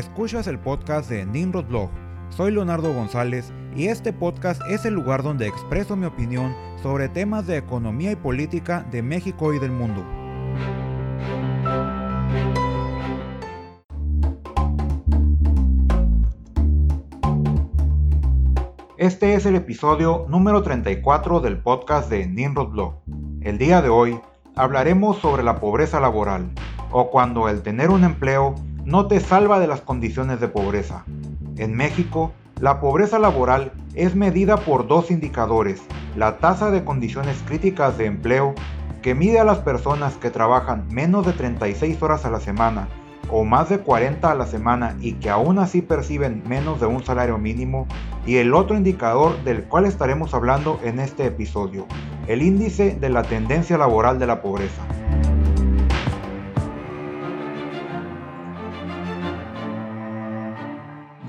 Escuchas el podcast de Nimrod Blog. Soy Leonardo González y este podcast es el lugar donde expreso mi opinión sobre temas de economía y política de México y del mundo. Este es el episodio número 34 del podcast de Nimrod Blog. El día de hoy hablaremos sobre la pobreza laboral, o cuando el tener un empleo no te salva de las condiciones de pobreza. En México, la pobreza laboral es medida por dos indicadores, la tasa de condiciones críticas de empleo, que mide a las personas que trabajan menos de 36 horas a la semana o más de 40 a la semana y que aún así perciben menos de un salario mínimo, y el otro indicador del cual estaremos hablando en este episodio, el índice de la tendencia laboral de la pobreza.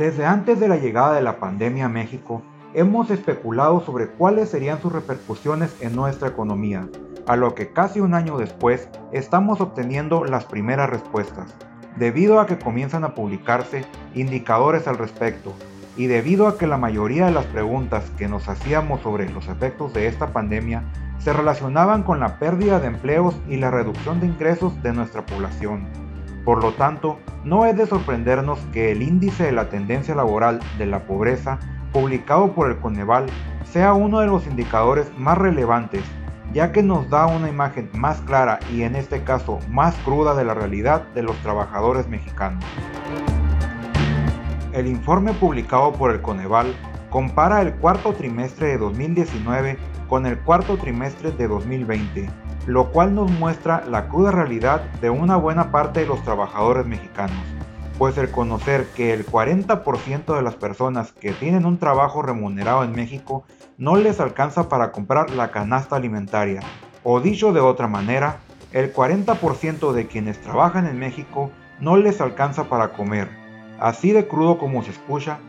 Desde antes de la llegada de la pandemia a México, hemos especulado sobre cuáles serían sus repercusiones en nuestra economía, a lo que casi un año después estamos obteniendo las primeras respuestas, debido a que comienzan a publicarse indicadores al respecto, y debido a que la mayoría de las preguntas que nos hacíamos sobre los efectos de esta pandemia se relacionaban con la pérdida de empleos y la reducción de ingresos de nuestra población. Por lo tanto, no es de sorprendernos que el índice de la tendencia laboral de la pobreza, publicado por el Coneval, sea uno de los indicadores más relevantes, ya que nos da una imagen más clara y en este caso más cruda de la realidad de los trabajadores mexicanos. El informe publicado por el Coneval compara el cuarto trimestre de 2019 con el cuarto trimestre de 2020 lo cual nos muestra la cruda realidad de una buena parte de los trabajadores mexicanos, pues el conocer que el 40% de las personas que tienen un trabajo remunerado en México no les alcanza para comprar la canasta alimentaria, o dicho de otra manera, el 40% de quienes trabajan en México no les alcanza para comer, así de crudo como se escucha,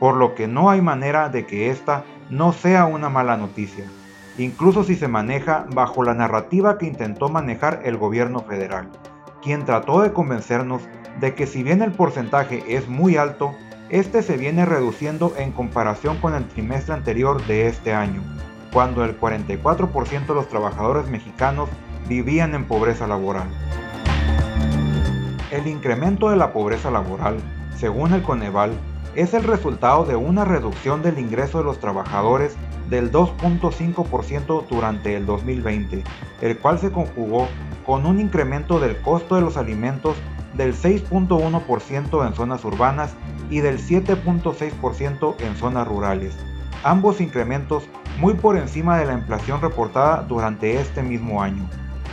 por lo que no hay manera de que esta no sea una mala noticia incluso si se maneja bajo la narrativa que intentó manejar el gobierno federal, quien trató de convencernos de que si bien el porcentaje es muy alto, este se viene reduciendo en comparación con el trimestre anterior de este año, cuando el 44% de los trabajadores mexicanos vivían en pobreza laboral. El incremento de la pobreza laboral, según el Coneval, es el resultado de una reducción del ingreso de los trabajadores del 2.5% durante el 2020, el cual se conjugó con un incremento del costo de los alimentos del 6.1% en zonas urbanas y del 7.6% en zonas rurales, ambos incrementos muy por encima de la inflación reportada durante este mismo año.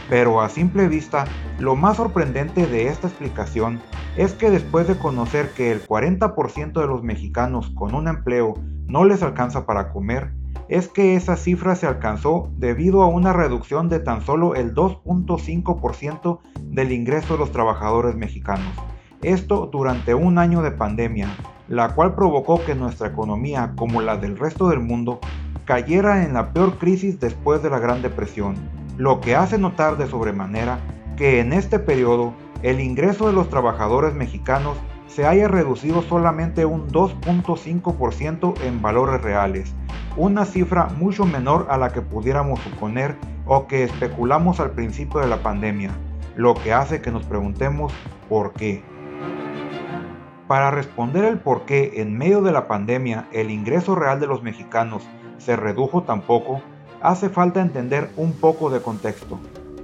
Pero a simple vista, lo más sorprendente de esta explicación es que después de conocer que el 40% de los mexicanos con un empleo no les alcanza para comer, es que esa cifra se alcanzó debido a una reducción de tan solo el 2.5% del ingreso de los trabajadores mexicanos. Esto durante un año de pandemia, la cual provocó que nuestra economía, como la del resto del mundo, cayera en la peor crisis después de la Gran Depresión, lo que hace notar de sobremanera que en este periodo el ingreso de los trabajadores mexicanos se haya reducido solamente un 2.5% en valores reales, una cifra mucho menor a la que pudiéramos suponer o que especulamos al principio de la pandemia, lo que hace que nos preguntemos por qué. Para responder el por qué en medio de la pandemia el ingreso real de los mexicanos se redujo tan poco, hace falta entender un poco de contexto,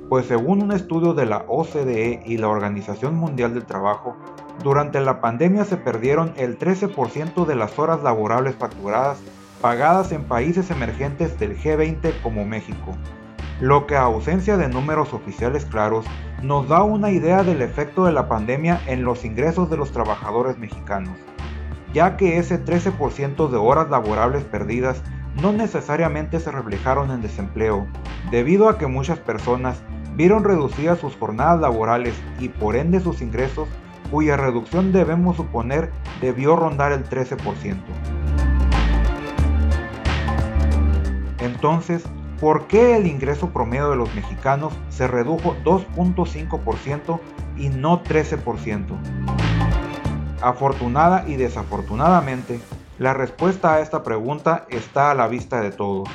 pues según un estudio de la OCDE y la Organización Mundial del Trabajo, durante la pandemia se perdieron el 13% de las horas laborables facturadas pagadas en países emergentes del G20 como México, lo que a ausencia de números oficiales claros nos da una idea del efecto de la pandemia en los ingresos de los trabajadores mexicanos, ya que ese 13% de horas laborables perdidas no necesariamente se reflejaron en desempleo, debido a que muchas personas vieron reducidas sus jornadas laborales y por ende sus ingresos, cuya reducción debemos suponer debió rondar el 13%. Entonces, ¿por qué el ingreso promedio de los mexicanos se redujo 2.5% y no 13%? Afortunada y desafortunadamente, la respuesta a esta pregunta está a la vista de todos,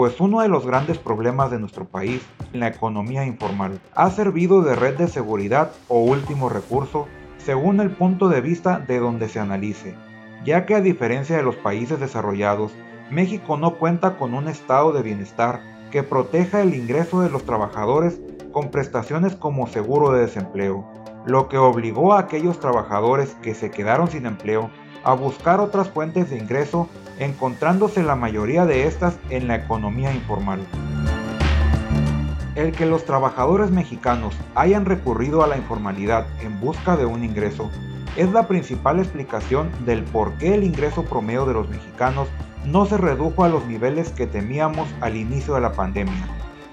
pues uno de los grandes problemas de nuestro país, la economía informal, ha servido de red de seguridad o último recurso según el punto de vista de donde se analice, ya que a diferencia de los países desarrollados, México no cuenta con un estado de bienestar que proteja el ingreso de los trabajadores con prestaciones como seguro de desempleo, lo que obligó a aquellos trabajadores que se quedaron sin empleo a buscar otras fuentes de ingreso, encontrándose la mayoría de estas en la economía informal. El que los trabajadores mexicanos hayan recurrido a la informalidad en busca de un ingreso es la principal explicación del por qué el ingreso promedio de los mexicanos no se redujo a los niveles que temíamos al inicio de la pandemia,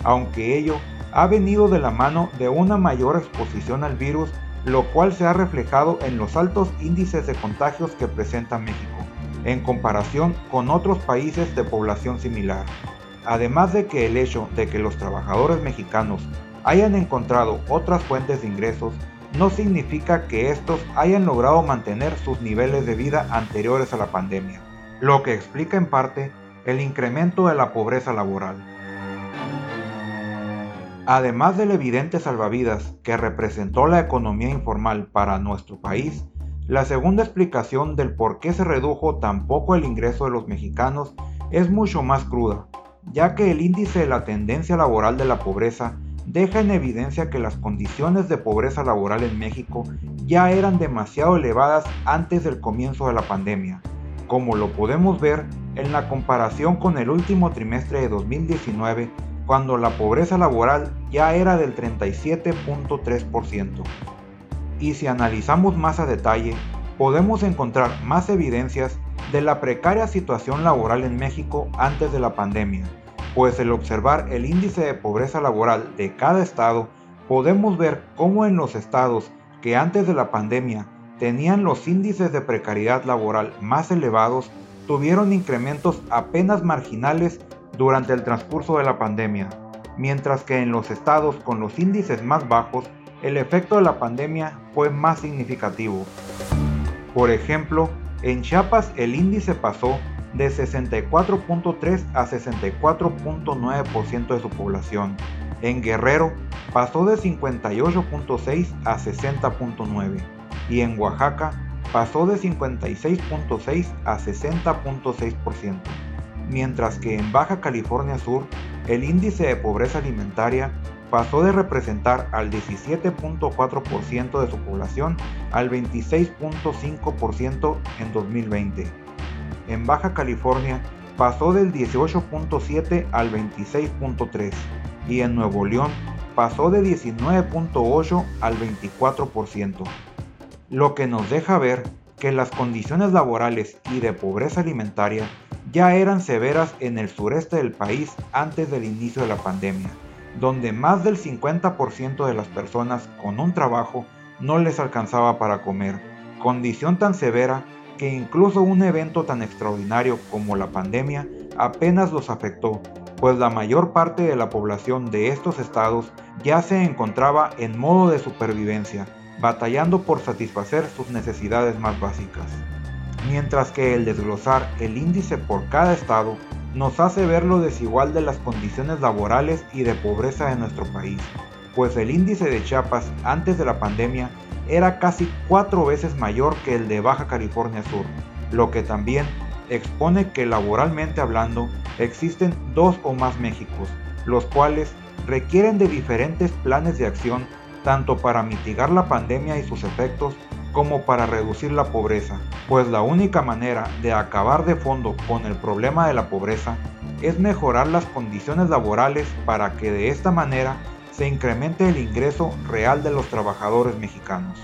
aunque ello ha venido de la mano de una mayor exposición al virus, lo cual se ha reflejado en los altos índices de contagios que presenta México, en comparación con otros países de población similar. Además de que el hecho de que los trabajadores mexicanos hayan encontrado otras fuentes de ingresos no significa que estos hayan logrado mantener sus niveles de vida anteriores a la pandemia, lo que explica en parte el incremento de la pobreza laboral. Además del evidente salvavidas que representó la economía informal para nuestro país, la segunda explicación del por qué se redujo tan poco el ingreso de los mexicanos es mucho más cruda, ya que el índice de la tendencia laboral de la pobreza deja en evidencia que las condiciones de pobreza laboral en México ya eran demasiado elevadas antes del comienzo de la pandemia, como lo podemos ver en la comparación con el último trimestre de 2019 cuando la pobreza laboral ya era del 37.3%. Y si analizamos más a detalle, podemos encontrar más evidencias de la precaria situación laboral en México antes de la pandemia, pues el observar el índice de pobreza laboral de cada estado, podemos ver cómo en los estados que antes de la pandemia tenían los índices de precariedad laboral más elevados, tuvieron incrementos apenas marginales durante el transcurso de la pandemia, mientras que en los estados con los índices más bajos, el efecto de la pandemia fue más significativo. Por ejemplo, en Chiapas el índice pasó de 64.3 a 64.9% de su población. En Guerrero pasó de 58.6 a 60.9 y en Oaxaca pasó de 56.6 a 60.6% mientras que en Baja California Sur el índice de pobreza alimentaria pasó de representar al 17.4% de su población al 26.5% en 2020. En Baja California pasó del 18.7 al 26.3 y en Nuevo León pasó de 19.8 al 24%, lo que nos deja ver que las condiciones laborales y de pobreza alimentaria ya eran severas en el sureste del país antes del inicio de la pandemia, donde más del 50% de las personas con un trabajo no les alcanzaba para comer, condición tan severa que incluso un evento tan extraordinario como la pandemia apenas los afectó, pues la mayor parte de la población de estos estados ya se encontraba en modo de supervivencia, batallando por satisfacer sus necesidades más básicas mientras que el desglosar el índice por cada estado nos hace ver lo desigual de las condiciones laborales y de pobreza de nuestro país, pues el índice de Chiapas antes de la pandemia era casi cuatro veces mayor que el de Baja California Sur, lo que también expone que laboralmente hablando existen dos o más Méxicos, los cuales requieren de diferentes planes de acción tanto para mitigar la pandemia y sus efectos como para reducir la pobreza, pues la única manera de acabar de fondo con el problema de la pobreza es mejorar las condiciones laborales para que de esta manera se incremente el ingreso real de los trabajadores mexicanos.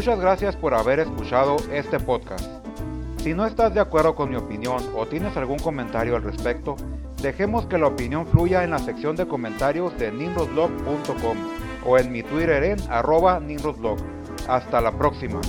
Muchas gracias por haber escuchado este podcast. Si no estás de acuerdo con mi opinión o tienes algún comentario al respecto, dejemos que la opinión fluya en la sección de comentarios de nimrodblog.com o en mi Twitter en arroba nimrodblog. Hasta la próxima.